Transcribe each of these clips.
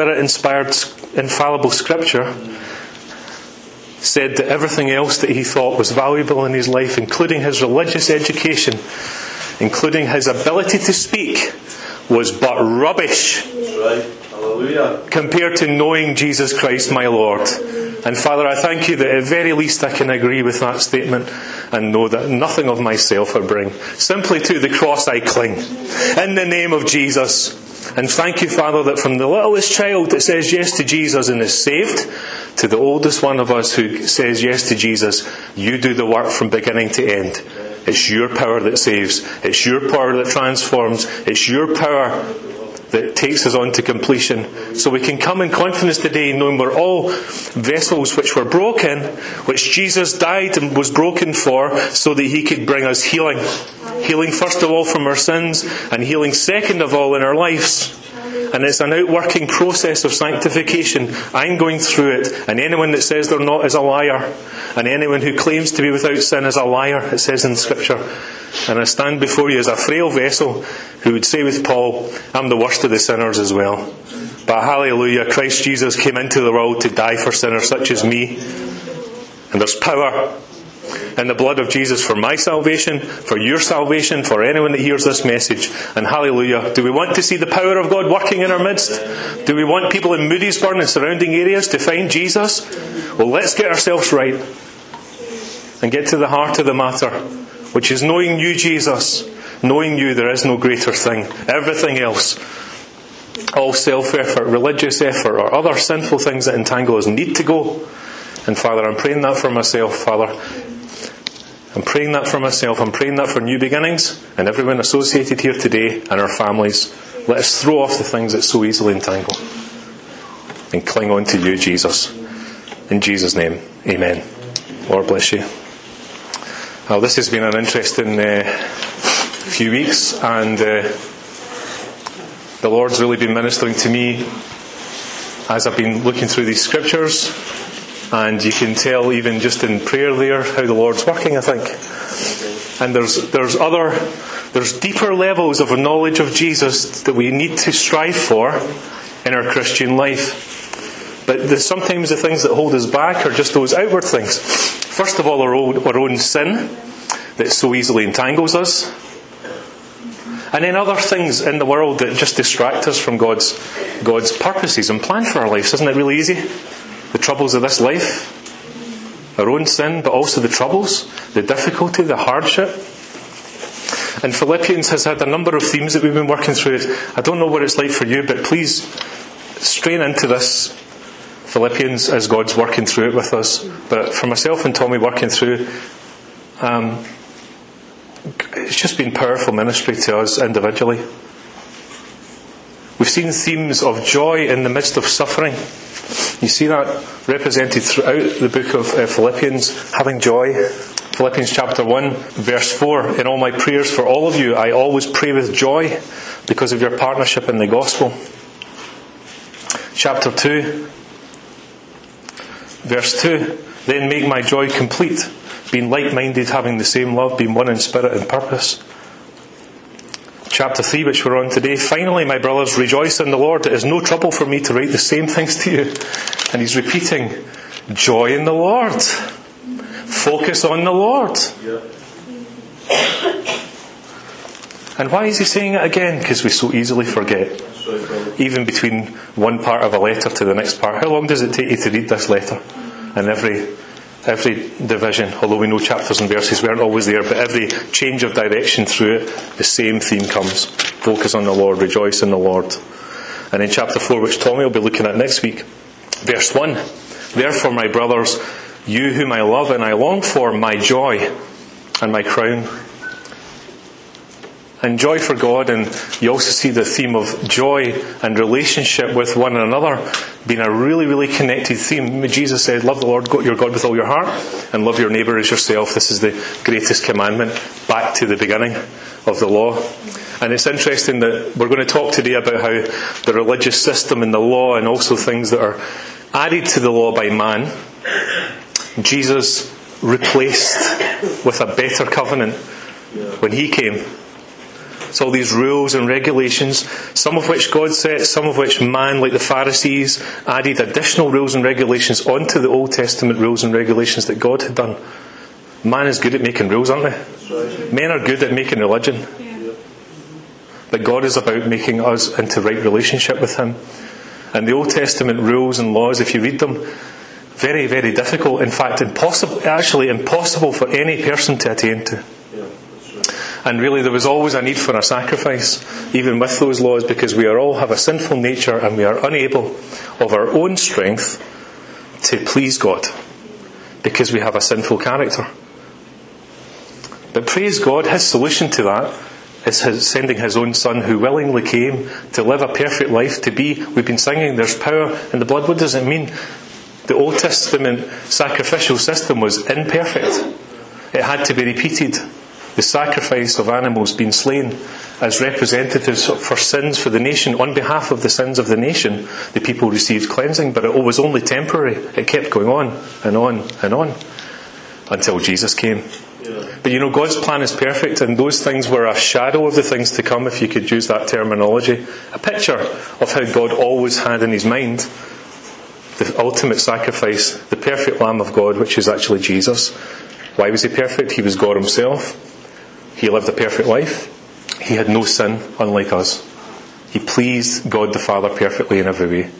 Spirit inspired, infallible scripture said that everything else that he thought was valuable in his life, including his religious education, including his ability to speak, was but rubbish Right. Compared to knowing Jesus Christ my Lord. And Father, I thank you that at very least I can agree with that statement and know that nothing of myself I bring. Simply to the cross I cling. In the name of Jesus. And thank you, Father, that from the littlest child that says yes to Jesus and is saved, to the oldest one of us who says yes to Jesus, you do the work from beginning to end. It's your power that saves. It's your power that transforms. It's your power that takes us on to completion. So we can come in confidence today knowing we're all vessels which were broken, which Jesus died and was broken for so that he could bring us healing. Healing first of all from our sins and healing second of all in our lives. And it's an outworking process of sanctification. I'm going through it. And anyone that says they're not is a liar. And anyone who claims to be without sin is a liar, it says in Scripture. And I stand before you as a frail vessel who would say with Paul, I'm the worst of the sinners as well. But hallelujah, Christ Jesus came into the world to die for sinners such as me. And there's power in the blood of Jesus for my salvation, for your salvation, for anyone that hears this message. And hallelujah. Do we want to see the power of God working in our midst? Do we want people in Moodiesburn and surrounding areas to find Jesus? Well, let's get ourselves right and get to the heart of the matter, which is knowing you, Jesus. Knowing you, there is no greater thing. Everything else, all self effort, religious effort, or other sinful things that entangle us need to go. And Father, I'm praying that for myself, Father. I'm praying that for myself. I'm praying that for new beginnings and everyone associated here today and our families. Let us throw off the things that so easily entangle and cling on to you, Jesus. In Jesus' name, amen. Lord bless you. Well, this has been an interesting uh, few weeks, and uh, the Lord's really been ministering to me as I've been looking through these scriptures. And you can tell, even just in prayer there, how the Lord's working, I think. And there's, there's other, there's deeper levels of a knowledge of Jesus that we need to strive for in our Christian life. But sometimes the things that hold us back are just those outward things. First of all, our own, our own sin that so easily entangles us. And then other things in the world that just distract us from God's, God's purposes and plan for our lives. Isn't it really easy? The troubles of this life, our own sin, but also the troubles, the difficulty, the hardship. And Philippians has had a number of themes that we've been working through. I don't know what it's like for you, but please strain into this Philippians as God's working through it with us. But for myself and Tommy working through, um, it's just been powerful ministry to us individually. We've seen themes of joy in the midst of suffering. You see that represented throughout the book of uh, Philippians, having joy. Philippians chapter 1, verse 4 In all my prayers for all of you, I always pray with joy because of your partnership in the gospel. Chapter 2, verse 2 Then make my joy complete, being like minded, having the same love, being one in spirit and purpose. Chapter 3, which we're on today. Finally, my brothers, rejoice in the Lord. It is no trouble for me to write the same things to you. And he's repeating, joy in the Lord. Focus on the Lord. Yeah. And why is he saying it again? Because we so easily forget. Even between one part of a letter to the next part. How long does it take you to read this letter? And every every division, although we know chapters and verses weren't always there, but every change of direction through it, the same theme comes. Focus on the Lord, rejoice in the Lord. And in chapter 4, which Tommy will be looking at next week, verse 1 Therefore, my brothers, you whom I love and I long for, my joy and my crown. And joy for God, and you also see the theme of joy and relationship with one another being a really, really connected theme. Jesus said, Love the Lord your God with all your heart, and love your neighbour as yourself. This is the greatest commandment, back to the beginning of the law. And it's interesting that we're going to talk today about how the religious system and the law, and also things that are added to the law by man, Jesus replaced with a better covenant when he came. It's all these rules and regulations, some of which God set, some of which man, like the Pharisees, added additional rules and regulations onto the Old Testament rules and regulations that God had done. Man is good at making rules, aren't they? Men are good at making religion. But God is about making us into right relationship with Him. And the Old Testament rules and laws, if you read them, very, very difficult. In fact, impossible, actually impossible for any person to attain to. And really, there was always a need for a sacrifice, even with those laws, because we all have a sinful nature and we are unable of our own strength to please God, because we have a sinful character. But praise God, His solution to that is his sending His own Son, who willingly came to live a perfect life, to be. We've been singing, "There's power in the blood." What does it mean? The Old Testament sacrificial system was imperfect. It had to be repeated. The sacrifice of animals being slain as representatives for sins for the nation, on behalf of the sins of the nation, the people received cleansing, but it was only temporary. It kept going on and on and on until Jesus came. Yeah. But you know, God's plan is perfect, and those things were a shadow of the things to come, if you could use that terminology. A picture of how God always had in his mind the ultimate sacrifice, the perfect Lamb of God, which is actually Jesus. Why was he perfect? He was God himself. He lived a perfect life. He had no sin, unlike us. He pleased God the Father perfectly in every way.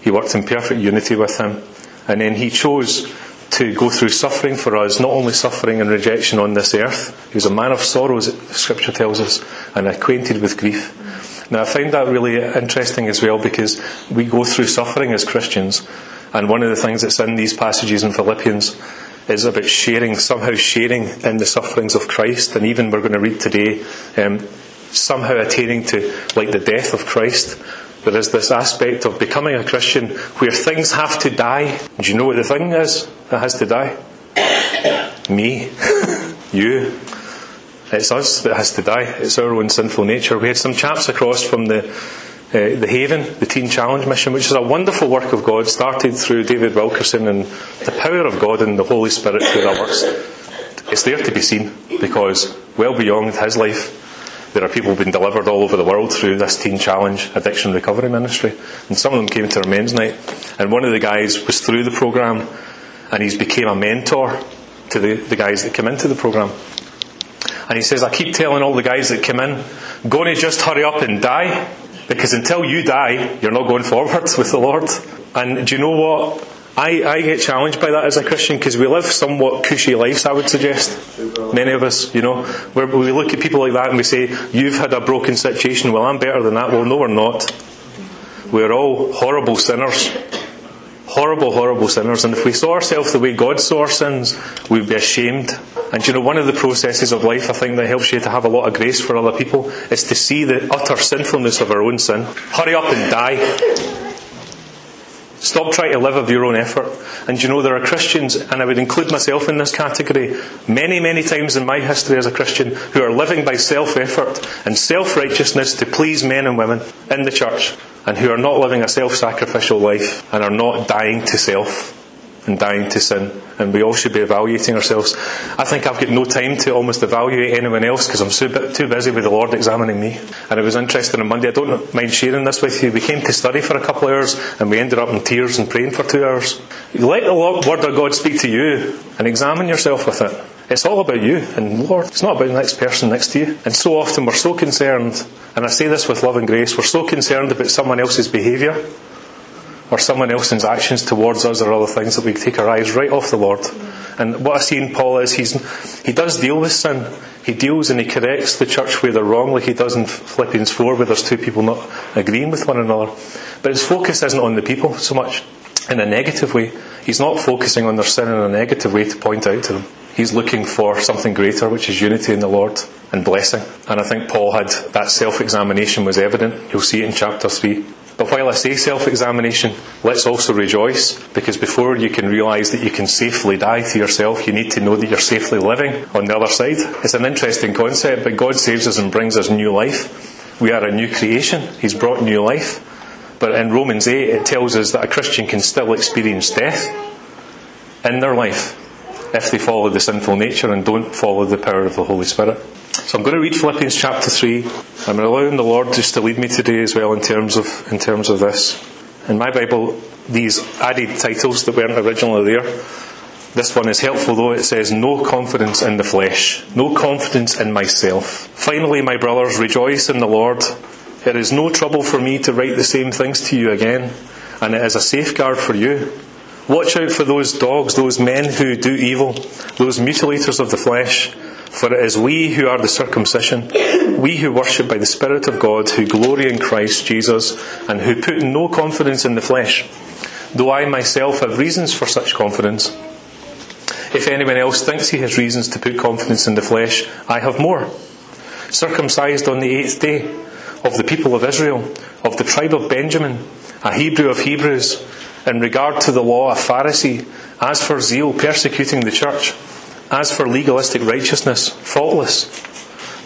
He worked in perfect unity with him. And then he chose to go through suffering for us, not only suffering and rejection on this earth. He was a man of sorrows, scripture tells us, and acquainted with grief. Now I find that really interesting as well because we go through suffering as Christians, and one of the things that's in these passages in Philippians is about sharing, somehow sharing in the sufferings of Christ, and even we're going to read today, um, somehow attaining to like the death of Christ. There is this aspect of becoming a Christian where things have to die. Do you know what the thing is that has to die? Me. you. It's us that has to die. It's our own sinful nature. We had some chaps across from the uh, the Haven, the Teen Challenge Mission, which is a wonderful work of God, started through David Wilkerson and the power of God and the Holy Spirit through that works. It's there to be seen because well beyond his life, there are people being delivered all over the world through this Teen Challenge Addiction Recovery Ministry. And some of them came to our men's night. And one of the guys was through the programme and he's became a mentor to the, the guys that come into the programme. And he says, I keep telling all the guys that come in, go to just hurry up and die, because until you die, you're not going forward with the Lord. And do you know what? I, I get challenged by that as a Christian because we live somewhat cushy lives, I would suggest. Many of us, you know, we look at people like that and we say, You've had a broken situation, well, I'm better than that. Well, no, we're not. We're all horrible sinners. Horrible, horrible sinners. And if we saw ourselves the way God saw our sins, we'd be ashamed. And you know, one of the processes of life I think that helps you to have a lot of grace for other people is to see the utter sinfulness of our own sin. Hurry up and die. Stop trying to live of your own effort. And you know, there are Christians, and I would include myself in this category, many, many times in my history as a Christian, who are living by self effort and self righteousness to please men and women in the church, and who are not living a self sacrificial life and are not dying to self and dying to sin. And we all should be evaluating ourselves. I think I've got no time to almost evaluate anyone else because I'm so too busy with the Lord examining me. And it was interesting on Monday. I don't mind sharing this with you. We came to study for a couple of hours and we ended up in tears and praying for two hours. Let the Word of God speak to you and examine yourself with it. It's all about you and Lord. It's not about the next person next to you. And so often we're so concerned, and I say this with love and grace, we're so concerned about someone else's behaviour or someone else's actions towards us or other things that we take our eyes right off the Lord. And what I see in Paul is he's, he does deal with sin. He deals and he corrects the church where they're wrong, like he does in Philippians 4, where there's two people not agreeing with one another. But his focus isn't on the people so much in a negative way. He's not focusing on their sin in a negative way to point out to them. He's looking for something greater, which is unity in the Lord and blessing. And I think Paul had that self examination was evident. You'll see it in chapter 3. But while I say self examination, let's also rejoice because before you can realise that you can safely die to yourself, you need to know that you're safely living on the other side. It's an interesting concept, but God saves us and brings us new life. We are a new creation, He's brought new life. But in Romans 8, it tells us that a Christian can still experience death in their life if they follow the sinful nature and don't follow the power of the Holy Spirit. So I'm going to read Philippians chapter 3. I'm allowing the Lord just to lead me today as well in terms of, in terms of this. In my Bible, these added titles that weren't originally there, this one is helpful though. It says, No confidence in the flesh, no confidence in myself. Finally, my brothers, rejoice in the Lord. It is no trouble for me to write the same things to you again, and it is a safeguard for you. Watch out for those dogs, those men who do evil, those mutilators of the flesh. For it is we who are the circumcision, we who worship by the Spirit of God, who glory in Christ Jesus, and who put no confidence in the flesh, though I myself have reasons for such confidence. If anyone else thinks he has reasons to put confidence in the flesh, I have more. Circumcised on the eighth day, of the people of Israel, of the tribe of Benjamin, a Hebrew of Hebrews, in regard to the law, a Pharisee, as for zeal, persecuting the church as for legalistic righteousness, faultless.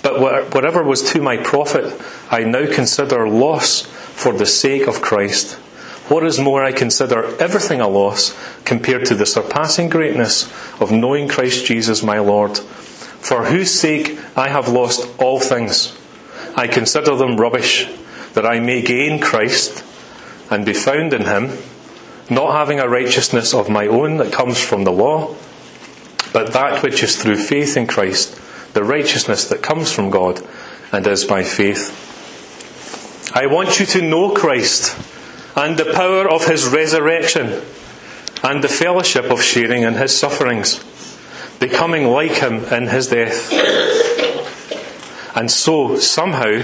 But whatever was to my profit, I now consider loss for the sake of Christ. What is more, I consider everything a loss compared to the surpassing greatness of knowing Christ Jesus my Lord, for whose sake I have lost all things. I consider them rubbish, that I may gain Christ and be found in him, not having a righteousness of my own that comes from the law but that which is through faith in Christ, the righteousness that comes from God and is by faith. I want you to know Christ and the power of his resurrection and the fellowship of sharing in his sufferings, becoming like him in his death, and so somehow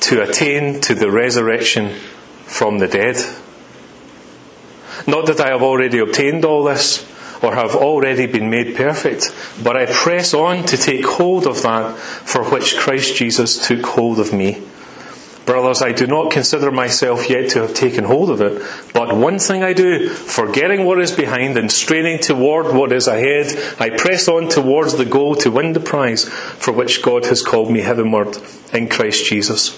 to attain to the resurrection from the dead. Not that I have already obtained all this or have already been made perfect, but I press on to take hold of that for which Christ Jesus took hold of me. Brothers, I do not consider myself yet to have taken hold of it, but one thing I do, forgetting what is behind and straining toward what is ahead, I press on towards the goal to win the prize for which God has called me heavenward in Christ Jesus.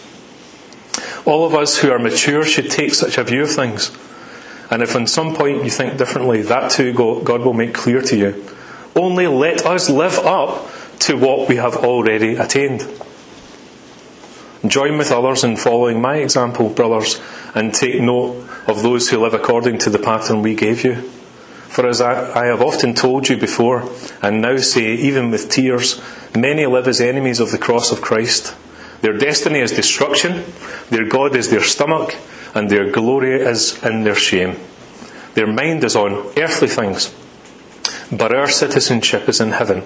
All of us who are mature should take such a view of things. And if on some point you think differently, that too God will make clear to you. Only let us live up to what we have already attained. Join with others in following my example, brothers, and take note of those who live according to the pattern we gave you. For as I, I, have often told you before, and now say, even with tears, many live as enemies of the cross of Christ. Their destiny is destruction, their God is their stomach, and their glory is in their shame. Their mind is on earthly things, but our citizenship is in heaven,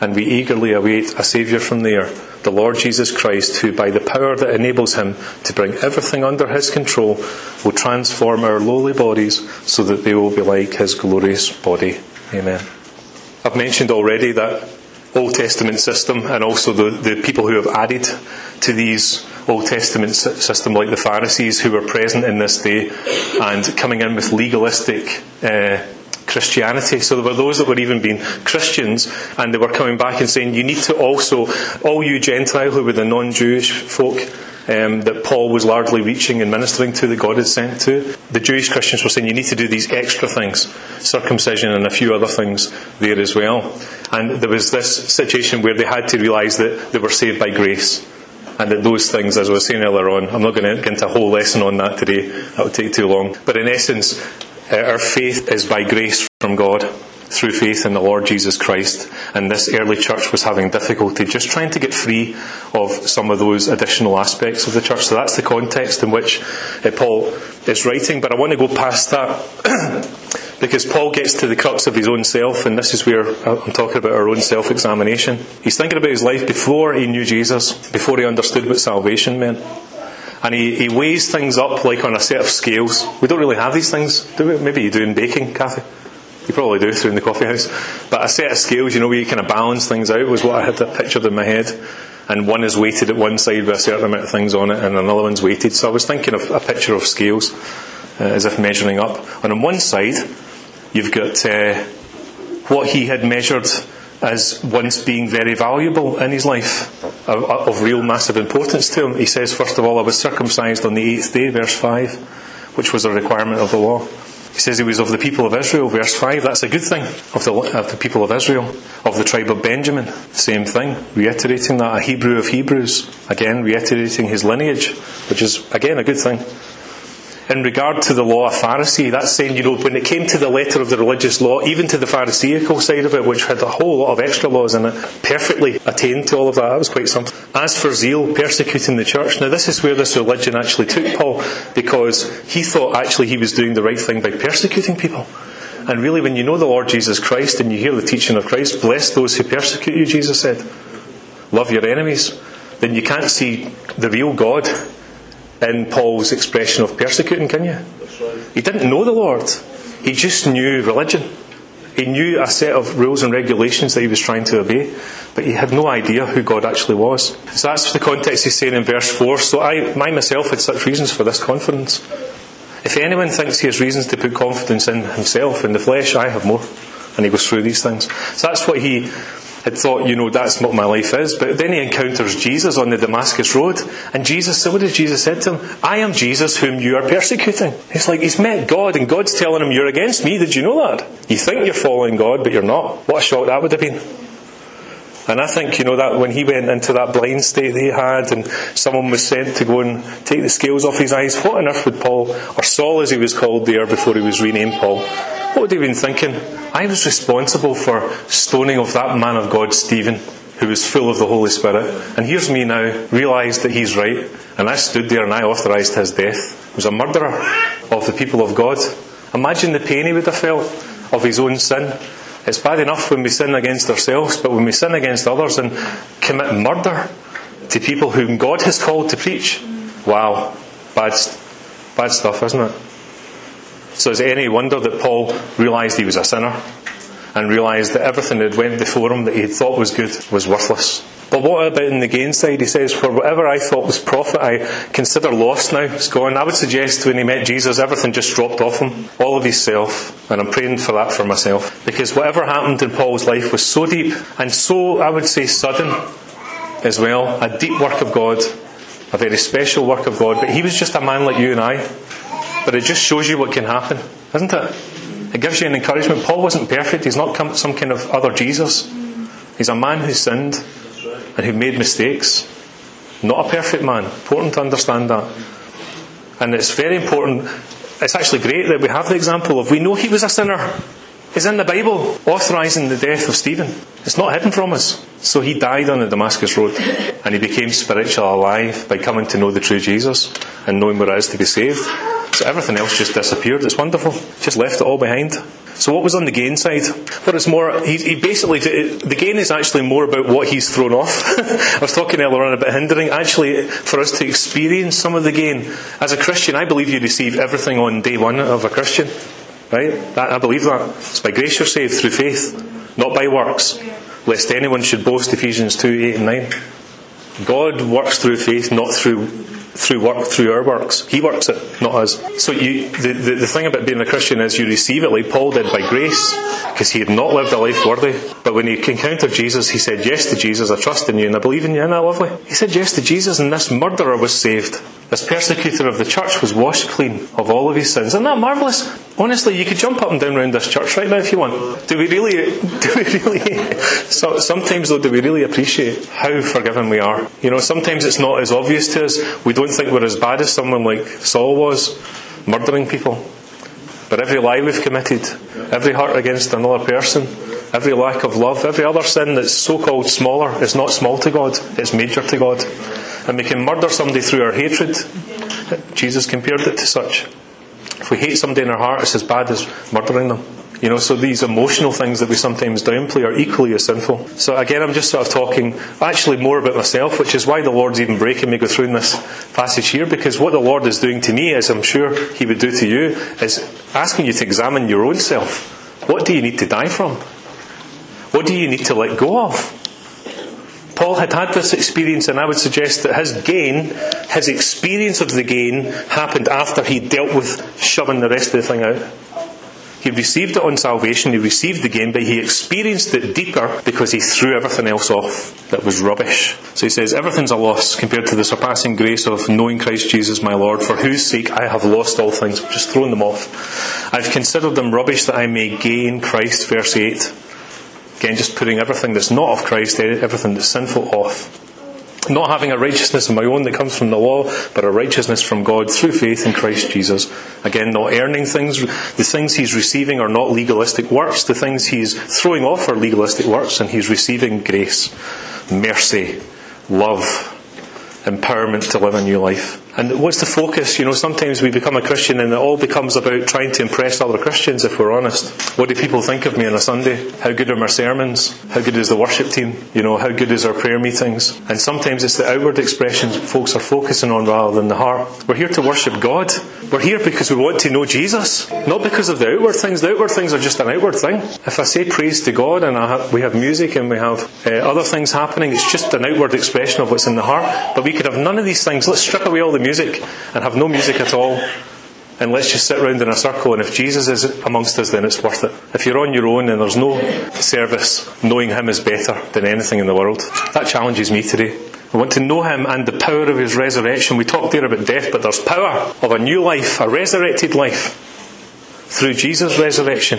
and we eagerly await a Saviour from there, the Lord Jesus Christ, who, by the power that enables him to bring everything under his control, will transform our lowly bodies so that they will be like his glorious body. Amen. I've mentioned already that Old Testament system and also the, the people who have added to these Old Testament system, like the Pharisees who were present in this day and coming in with legalistic uh, Christianity. So there were those that were even being Christians and they were coming back and saying, You need to also, all you Gentile who were the non Jewish folk, um, that Paul was largely reaching and ministering to, that God had sent to. The Jewish Christians were saying you need to do these extra things, circumcision and a few other things there as well. And there was this situation where they had to realise that they were saved by grace. And that those things, as was saying earlier on, I'm not going to get into a whole lesson on that today, that would take too long. But in essence, uh, our faith is by grace from God through faith in the Lord Jesus Christ. And this early church was having difficulty just trying to get free of some of those additional aspects of the church. So that's the context in which uh, Paul is writing. But I want to go past that because Paul gets to the crux of his own self, and this is where I'm talking about our own self examination. He's thinking about his life before he knew Jesus, before he understood what salvation meant. And he, he weighs things up like on a set of scales. We don't really have these things, do we? Maybe you do in baking, Kathy. You probably do through in the coffee house. But a set of scales, you know, where you kind of balance things out was what I had pictured in my head. And one is weighted at one side with a certain amount of things on it, and another one's weighted. So I was thinking of a picture of scales uh, as if measuring up. And on one side, you've got uh, what he had measured as once being very valuable in his life, of, of, real massive importance to him. He says, first of all, I was circumcised on the eighth day, verse 5, which was a requirement of the law. He says he was of the people of Israel, verse 5. That's a good thing, of the, of the people of Israel. Of the tribe of Benjamin, same thing, reiterating that. A Hebrew of Hebrews, again, reiterating his lineage, which is, again, a good thing. In regard to the law of Pharisee, that's saying, you know, when it came to the letter of the religious law, even to the Pharisaical side of it, which had a whole lot of extra laws in it, perfectly attained to all of that. That was quite something. As for zeal, persecuting the church. Now, this is where this religion actually took Paul, because he thought actually he was doing the right thing by persecuting people. And really, when you know the Lord Jesus Christ and you hear the teaching of Christ, bless those who persecute you, Jesus said. Love your enemies. Then you can't see the real God in Paul's expression of persecuting, can you? He didn't know the Lord. He just knew religion. He knew a set of rules and regulations that he was trying to obey, but he had no idea who God actually was. So that's the context he's saying in verse 4. So I, I myself had such reasons for this confidence. If anyone thinks he has reasons to put confidence in himself, in the flesh, I have more. And he goes through these things. So that's what he had thought, you know, that's what my life is. But then he encounters Jesus on the Damascus Road, and Jesus, so what did Jesus say to him? I am Jesus whom you are persecuting. He's like, he's met God, and God's telling him, You're against me. Did you know that? You think you're following God, but you're not. What a shock that would have been. And I think, you know, that when he went into that blind state he had and someone was sent to go and take the scales off his eyes, what on earth would Paul, or Saul as he was called there before he was renamed Paul, what would he have been thinking? I was responsible for stoning of that man of God, Stephen, who was full of the Holy Spirit. And here's me now, realised that he's right, and I stood there and I authorised his death. He was a murderer of the people of God. Imagine the pain he would have felt of his own sin. It's bad enough when we sin against ourselves, but when we sin against others and commit murder to people whom God has called to preach, wow, bad, bad stuff, isn't it? So is it any wonder that Paul realised he was a sinner and realised that everything that went before him that he had thought was good was worthless? But what about in the gain side? He says, For whatever I thought was profit, I consider loss now. It's gone. I would suggest when he met Jesus, everything just dropped off him. All of his self. And I'm praying for that for myself. Because whatever happened in Paul's life was so deep and so, I would say, sudden as well. A deep work of God. A very special work of God. But he was just a man like you and I. But it just shows you what can happen, isn't it? It gives you an encouragement. Paul wasn't perfect. He's not some kind of other Jesus. He's a man who sinned and who made mistakes. Not a perfect man. Important to understand that. And it's very important. It's actually great that we have the example of we know he was a sinner. It's in the Bible, authorising the death of Stephen. It's not hidden from us. So he died on the Damascus Road and he became spiritually alive by coming to know the true Jesus and knowing what it is to be saved. So everything else just disappeared. It's wonderful. Just left it all behind. So what was on the gain side? Well, it's more. He, he basically the gain is actually more about what he's thrown off. I was talking earlier on about hindering. Actually, for us to experience some of the gain as a Christian, I believe you receive everything on day one of a Christian. Right? That, I believe that. It's by grace you're saved through faith, not by works, lest anyone should boast. Ephesians two eight and nine. God works through faith, not through through work through our works. He works it, not us. So you, the, the, the thing about being a Christian is you receive it like Paul did by grace, because he had not lived a life worthy. But when he encountered Jesus, he said yes to Jesus. I trust in you and I believe in you. Isn't that lovely? He said yes to Jesus, and this murderer was saved. This persecutor of the church was washed clean of all of his sins. Isn't that marvellous? Honestly, you could jump up and down around this church right now if you want. Do we really, do we really, so, sometimes though, do we really appreciate how forgiven we are? You know, sometimes it's not as obvious to us. We don't think we're as bad as someone like Saul was, murdering people. But every lie we've committed, every hurt against another person, every lack of love, every other sin that's so called smaller is not small to God, it's major to God. And we can murder somebody through our hatred. Jesus compared it to such. If we hate somebody in our heart, it's as bad as murdering them. You know, so these emotional things that we sometimes downplay are equally as sinful. So again, I'm just sort of talking actually more about myself, which is why the Lord's even breaking me go through in this passage here, because what the Lord is doing to me, as I'm sure He would do to you, is asking you to examine your own self. What do you need to die from? What do you need to let go of? Paul had had this experience, and I would suggest that his gain, his experience of the gain, happened after he dealt with shoving the rest of the thing out. He received it on salvation, he received the gain, but he experienced it deeper because he threw everything else off that was rubbish. So he says, Everything's a loss compared to the surpassing grace of knowing Christ Jesus my Lord, for whose sake I have lost all things, just thrown them off. I've considered them rubbish that I may gain Christ, verse 8. Again, just putting everything that's not of Christ, eh, everything that's sinful off. Not having a righteousness of my own that comes from the law, but a righteousness from God through faith in Christ Jesus. Again, not earning things. The things he's receiving are not legalistic works. The things he's throwing off are legalistic works, and he's receiving grace, mercy, love, empowerment to live a new life. And what's the focus? You know, sometimes we become a Christian and it all becomes about trying to impress other Christians, if we're honest. What do people think of me on a Sunday? How good are my sermons? How good is the worship team? You know, how good is our prayer meetings? And sometimes it's the outward expressions folks are focusing on rather than the heart. We're here to worship God. We're here because we want to know Jesus, not because of the outward things. The outward things are just an outward thing. If I say praise to God and have, we have music and we have uh, other things happening, it's just an outward expression of what's in the heart. But we could have none of these things. Let's strip away all the music and have no music at all. And let's just sit around in a circle, and if Jesus is amongst us, then it's worth it. If you're on your own and there's no service, knowing Him is better than anything in the world. That challenges me today. We want to know Him and the power of His resurrection. We talked there about death, but there's power of a new life, a resurrected life, through Jesus' resurrection.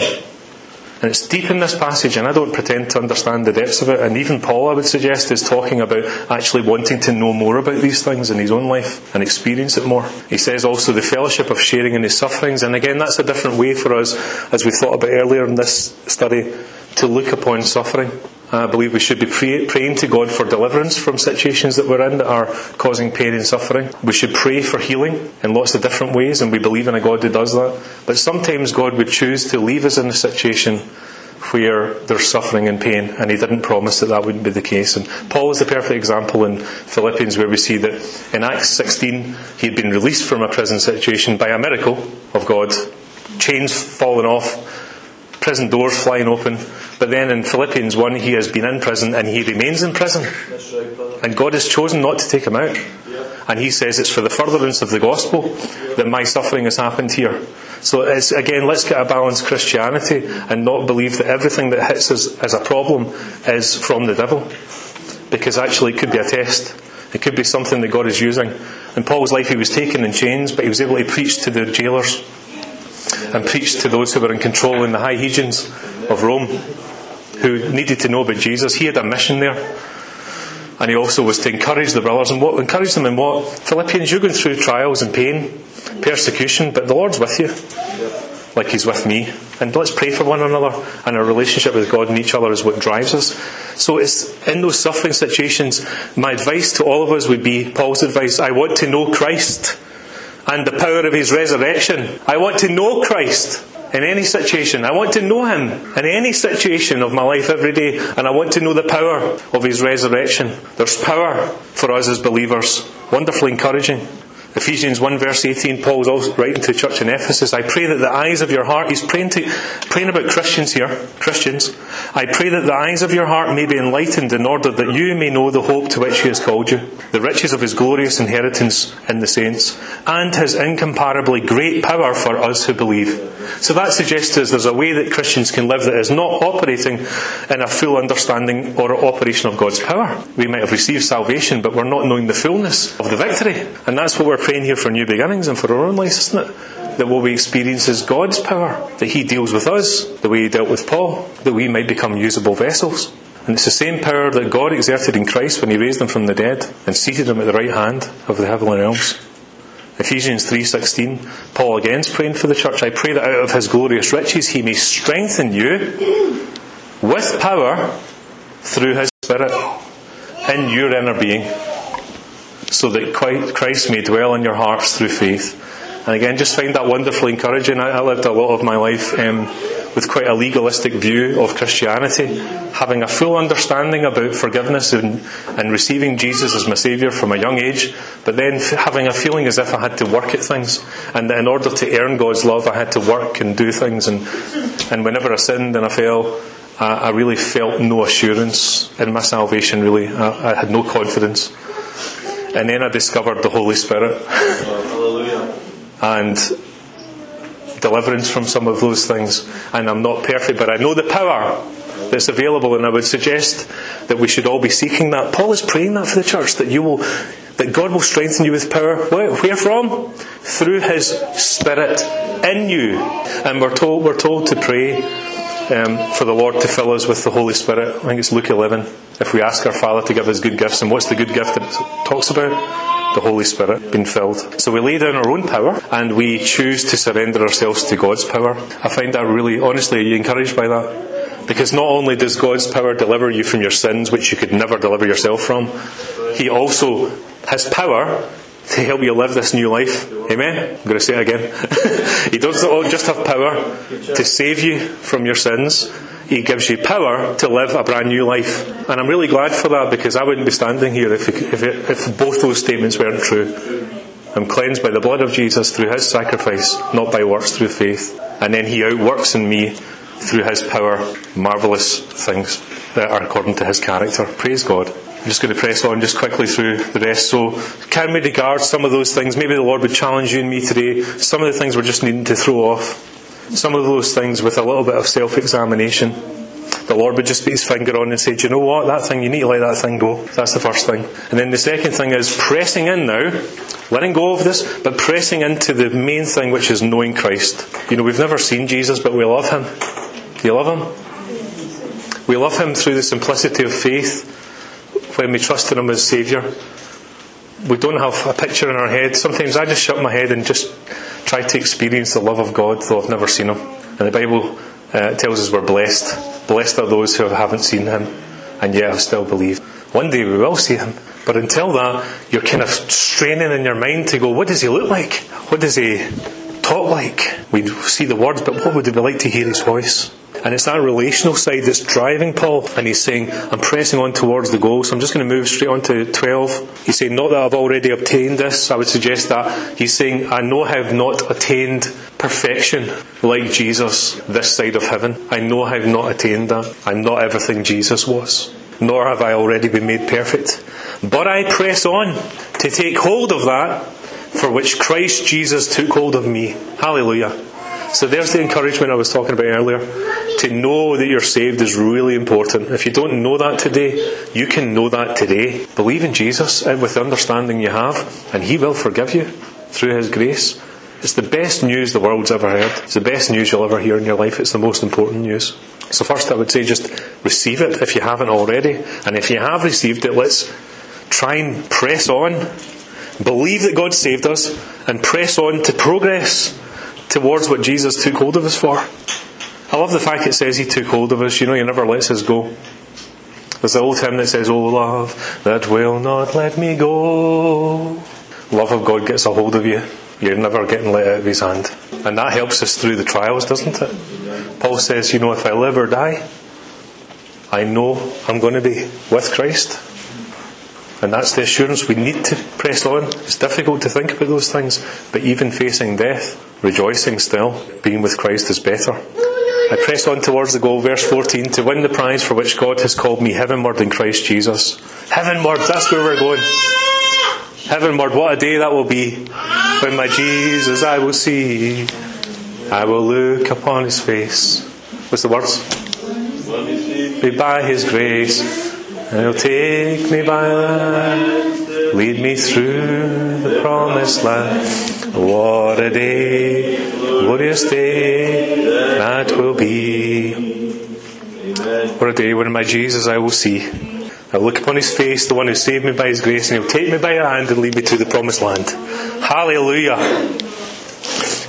And it's deep in this passage, and I don't pretend to understand the depths of it. And even Paul, I would suggest, is talking about actually wanting to know more about these things in his own life and experience it more. He says also the fellowship of sharing in his sufferings. And again, that's a different way for us, as we thought about earlier in this study, to look upon suffering. I believe we should be pray, praying to God for deliverance from situations that we're in that are causing pain and suffering. We should pray for healing in lots of different ways, and we believe in a God who does that. But sometimes God would choose to leave us in a situation where there's suffering and pain, and He didn't promise that that wouldn't be the case. And Paul is the perfect example in Philippians, where we see that in Acts 16 he had been released from a prison situation by a miracle of God, chains falling off prison doors flying open. But then in Philippians 1, he has been in prison and he remains in prison. And God has chosen not to take him out. And he says it's for the furtherance of the gospel that my suffering has happened here. So it's, again, let's get a balanced Christianity and not believe that everything that hits us as a problem is from the devil. Because actually it could be a test. It could be something that God is using. In Paul's life, he was taken in chains, but he was able to preach to the jailers and preached to those who were in control in the high regions of Rome who needed to know about Jesus. He had a mission there. And he also was to encourage the brothers and what encourage them in what? Philippians, you're going through trials and pain, persecution, but the Lord's with you. Like he's with me. And let's pray for one another and our relationship with God and each other is what drives us. So it's in those suffering situations, my advice to all of us would be Paul's advice, I want to know Christ and the power of his resurrection. I want to know Christ in any situation. I want to know him in any situation of my life every day, and I want to know the power of his resurrection. There's power for us as believers. Wonderfully encouraging. Ephesians 1 verse 18, Paul's also writing to the church in Ephesus, I pray that the eyes of your heart, he's praying, to, praying about Christians here, Christians. I pray that the eyes of your heart may be enlightened in order that you may know the hope to which he has called you, the riches of his glorious inheritance in the saints, and his incomparably great power for us who believe. So that suggests to us there's a way that Christians can live that is not operating in a full understanding or operation of God's power. We might have received salvation, but we're not knowing the fullness of the victory. And that's what we're praying here for new beginnings and for our own lives, isn't it? That what we experience is God's power, that He deals with us the way He dealt with Paul, that we might become usable vessels. And it's the same power that God exerted in Christ when He raised Him from the dead and seated Him at the right hand of the heavenly realms. Ephesians 3:16 Paul again is praying for the church I pray that out of his glorious riches he may strengthen you with power through his spirit in your inner being so that Christ may dwell in your hearts through faith and again just find that wonderfully encouraging I lived a lot of my life um, with quite a legalistic view of Christianity, having a full understanding about forgiveness and, and receiving Jesus as my Saviour from a young age, but then having a feeling as if I had to work at things, and that in order to earn God's love, I had to work and do things, and, and whenever I sinned and I fell, I, I really felt no assurance in my salvation, really. I, I had no confidence. And then I discovered the Holy Spirit. and deliverance from some of those things. And I'm not perfect, but I know the power that's available, and I would suggest that we should all be seeking that. Paul is praying that for the church, that you will that God will strengthen you with power. Where, where from? Through his spirit in you. And we're told, we're told to pray um, for the Lord to fill us with the Holy Spirit. I think it's Luke 11. If we ask our Father to give us good gifts, and what's the good gift that it talks about? The Holy Spirit being filled. So we lay down our own power and we choose to surrender ourselves to God's power. I find that really, honestly, are you encouraged by that? Because not only does God's power deliver you from your sins, which you could never deliver yourself from, He also has power to help you live this new life. Amen? I'm going to say it again. he doesn't just have power to save you from your sins. He gives you power to live a brand new life. And I'm really glad for that because I wouldn't be standing here if, if, if both those statements weren't true. I'm cleansed by the blood of Jesus through his sacrifice, not by works through faith. And then he outworks in me through his power marvellous things that are according to his character. Praise God. I'm just going to press on just quickly through the rest. So, can we regard some of those things? Maybe the Lord would challenge you and me today. Some of the things we're just needing to throw off. Some of those things with a little bit of self examination. The Lord would just put his finger on and say, Do you know what? That thing, you need to let that thing go. That's the first thing. And then the second thing is pressing in now, letting go of this, but pressing into the main thing, which is knowing Christ. You know, we've never seen Jesus, but we love him. Do you love him? We love him through the simplicity of faith when we trust in Him as Saviour. We don't have a picture in our head. Sometimes I just shut my head and just try to experience the love of God, though I've never seen Him. And the Bible uh, tells us we're blessed. Blessed are those who haven't seen Him, and yet have still believed. One day we will see Him. But until that, you're kind of straining in your mind to go, what does He look like? What does He talk like? We see the words, but what would it be like to hear His voice? And it's that relational side that's driving Paul. And he's saying, I'm pressing on towards the goal. So I'm just going to move straight on to 12. He's saying, Not that I've already obtained this. I would suggest that. He's saying, I know I have not attained perfection like Jesus this side of heaven. I know I have not attained that. I'm not everything Jesus was. Nor have I already been made perfect. But I press on to take hold of that for which Christ Jesus took hold of me. Hallelujah. So there's the encouragement I was talking about earlier. To know that you're saved is really important. If you don't know that today, you can know that today. Believe in Jesus and with the understanding you have, and He will forgive you through His grace. It's the best news the world's ever heard. It's the best news you'll ever hear in your life. It's the most important news. So first I would say just receive it if you haven't already. And if you have received it, let's try and press on. Believe that God saved us and press on to progress towards what Jesus took hold of us for. I love the fact it says He took hold of us. You know, He never lets us go. There's the old hymn that says, Oh, love that will not let me go. Love of God gets a hold of you. You're never getting let out of His hand. And that helps us through the trials, doesn't it? Paul says, You know, if I live or die, I know I'm going to be with Christ. And that's the assurance we need to press on. It's difficult to think about those things, but even facing death, rejoicing still, being with Christ is better. I press on towards the goal, verse 14, to win the prize for which God has called me heavenward in Christ Jesus. Heavenward, that's where we're going. Heavenward, what a day that will be. When my Jesus I will see, I will look upon his face. What's the words? Be by his grace, and he'll take me by the hand, lead me through the promised land. What a day, glorious day that will be. What a day when my Jesus I will see. I'll look upon his face, the one who saved me by his grace, and he'll take me by the hand and lead me to the promised land. Hallelujah.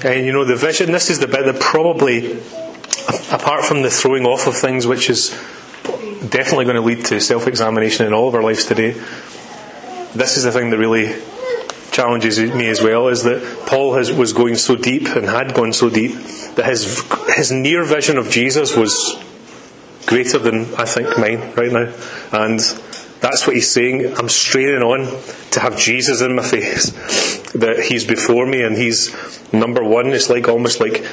And you know, the vision, this is the bit that probably, apart from the throwing off of things, which is definitely going to lead to self examination in all of our lives today, this is the thing that really challenges me as well is that Paul has, was going so deep and had gone so deep that his, his near vision of Jesus was greater than I think mine right now. And that's what he's saying. I'm straining on to have Jesus in my face. That he's before me and he's number one. It's like almost like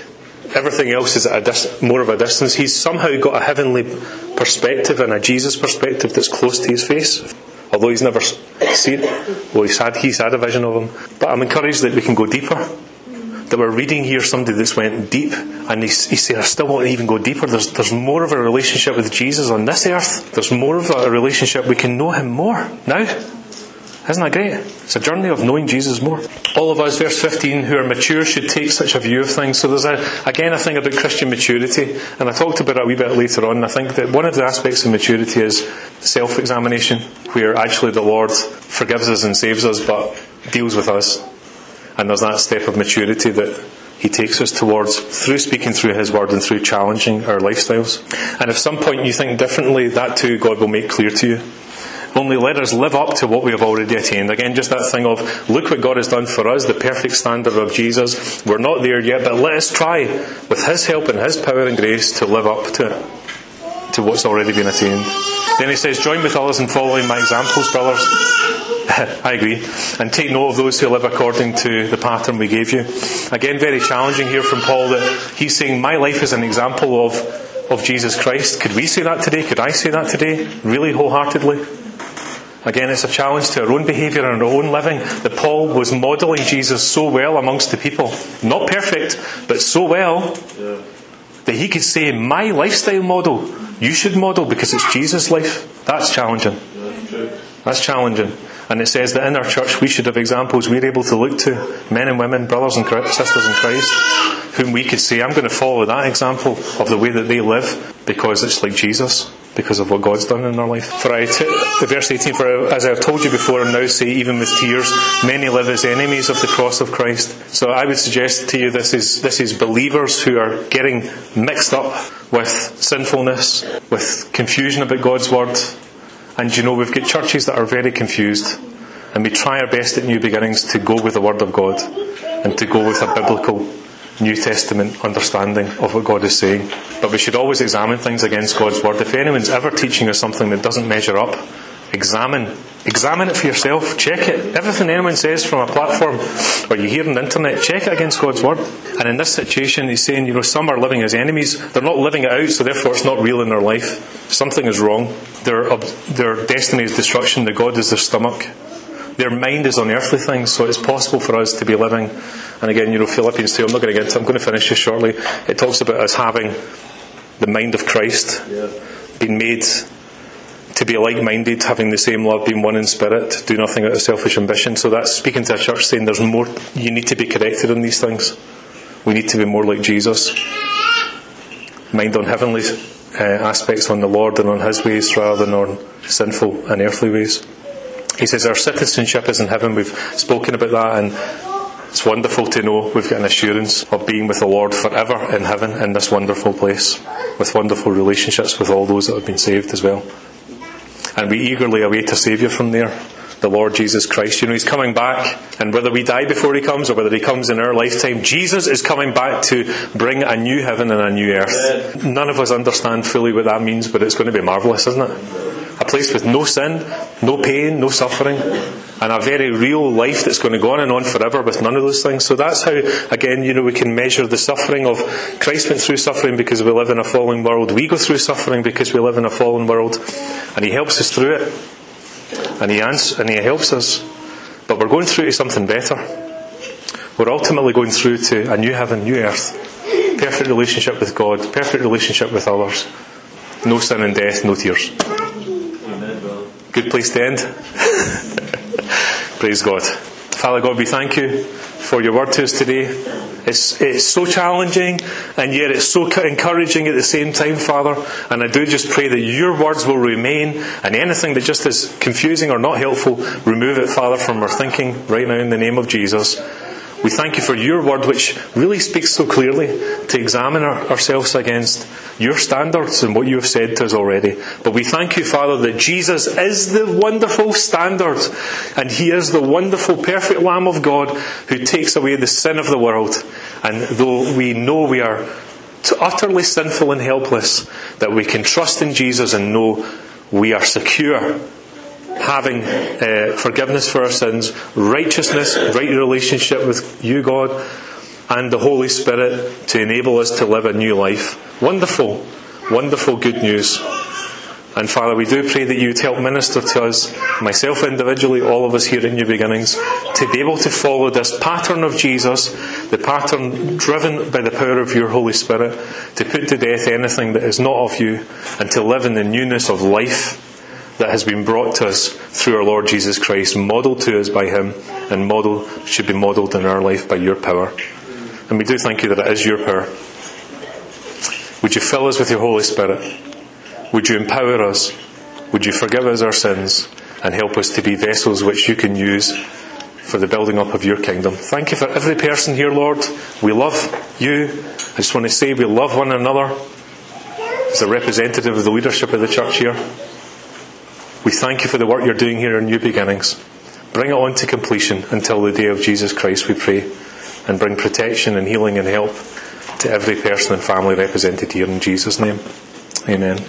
everything else is at a dis- more of a distance. He's somehow got a heavenly perspective and a Jesus perspective that's close to his face. Although he's never seen well he's had he's had a vision of him. But I'm encouraged that we can go deeper. That we're reading here somebody that's went deep and he's, he's I still want to even go deeper. There's, there's more of a relationship with Jesus on this earth. There's more of a relationship. We can know him more now Isn't that great? It's a journey of knowing Jesus more. All of us, verse 15, who are mature should take such a view of things. So there's a, again a thing about Christian maturity, and I talked about it a wee bit later on. I think that one of the aspects of maturity is self-examination, where actually the Lord forgives us and saves us, but deals with us. And there's that step of maturity that he takes us towards through speaking through His Word and through challenging our lifestyles. And if some point you think differently, that too God will make clear to you. Only let us live up to what we have already attained. Again, just that thing of, look what God has done for us, the perfect standard of Jesus. We're not there yet, but let us try, with His help and His power and grace, to live up to to what's already been attained. Then he says, join with others in following my examples, brothers. I agree. And take note of those who live according to the pattern we gave you. Again, very challenging here from Paul that he's saying, My life is an example of, of Jesus Christ. Could we say that today? Could I say that today? Really wholeheartedly? Again, it's a challenge to our own behaviour and our own living that Paul was modelling Jesus so well amongst the people. Not perfect, but so well that he could say, My lifestyle model, you should model because it's Jesus' life. That's challenging. That's challenging. And it says that in our church we should have examples we're able to look to, men and women, brothers and sisters in Christ, whom we could say, I'm going to follow that example of the way that they live because it's like Jesus, because of what God's done in their life. For I, t- verse 18, for as I have told you before and now say, even with tears, many live as enemies of the cross of Christ. So I would suggest to you this is, this is believers who are getting mixed up with sinfulness, with confusion about God's word, and you know, we've got churches that are very confused, and we try our best at New Beginnings to go with the Word of God and to go with a biblical New Testament understanding of what God is saying. But we should always examine things against God's Word. If anyone's ever teaching us something that doesn't measure up, examine. Examine it for yourself. Check it. Everything anyone says from a platform or you hear on the internet, check it against God's Word. And in this situation, he's saying, you know, some are living as enemies. They're not living it out, so therefore it's not real in their life. Something is wrong. Their, their destiny is destruction. The God is their stomach. Their mind is on earthly things, so it's possible for us to be living. And again, you know, Philippians 2, I'm not going to get into I'm going to finish this shortly. It talks about us having the mind of Christ, Yeah. being made to be like minded, having the same love, being one in spirit, do nothing out of selfish ambition. So that's speaking to a church saying there's more, you need to be corrected in these things. We need to be more like Jesus. Mind on heavenly uh, aspects on the Lord and on His ways rather than on sinful and earthly ways. He says our citizenship is in heaven. We've spoken about that and it's wonderful to know we've got an assurance of being with the Lord forever in heaven in this wonderful place with wonderful relationships with all those that have been saved as well. And we eagerly await a Saviour from there, the Lord Jesus Christ. You know, He's coming back, and whether we die before He comes or whether He comes in our lifetime, Jesus is coming back to bring a new heaven and a new earth. None of us understand fully what that means, but it's going to be marvellous, isn't it? A place with no sin, no pain, no suffering, and a very real life that's going to go on and on forever with none of those things. So that's how, again, you know, we can measure the suffering of Christ went through suffering because we live in a fallen world. We go through suffering because we live in a fallen world, and He helps us through it, and He ans- and He helps us. But we're going through to something better. We're ultimately going through to a new heaven, new earth, perfect relationship with God, perfect relationship with others, no sin and death, no tears. Good place to end. Praise God. Father God, we thank you for your word to us today. It's, it's so challenging and yet it's so encouraging at the same time, Father. And I do just pray that your words will remain and anything that just is confusing or not helpful, remove it, Father, from our thinking right now in the name of Jesus. We thank you for your word, which really speaks so clearly to examine our, ourselves against your standards and what you have said to us already. But we thank you, Father, that Jesus is the wonderful standard and he is the wonderful, perfect Lamb of God who takes away the sin of the world. And though we know we are utterly sinful and helpless, that we can trust in Jesus and know we are secure having uh, forgiveness for our sins, righteousness, right relationship with you, God, and the Holy Spirit to enable us to live a new life. Wonderful, wonderful good news. And Father, we do pray that you would help minister to us, myself individually, all of us here in New Beginnings, to be able to follow this pattern of Jesus, the pattern driven by the power of your Holy Spirit, to put to death anything that is not of you, and to live in the newness of life that has been brought to us through our Lord Jesus Christ, modelled to us by Him, and model should be modelled in our life by your power. And we do thank you that it is your power. Would you fill us with your Holy Spirit? Would you empower us? Would you forgive us our sins and help us to be vessels which you can use for the building up of your kingdom? Thank you for every person here, Lord. We love you. I just want to say we love one another as a representative of the leadership of the church here. We thank you for the work you're doing here in New Beginnings. Bring it on to completion until the day of Jesus Christ, we pray, and bring protection and healing and help to every person and family represented here in Jesus' name. Amen.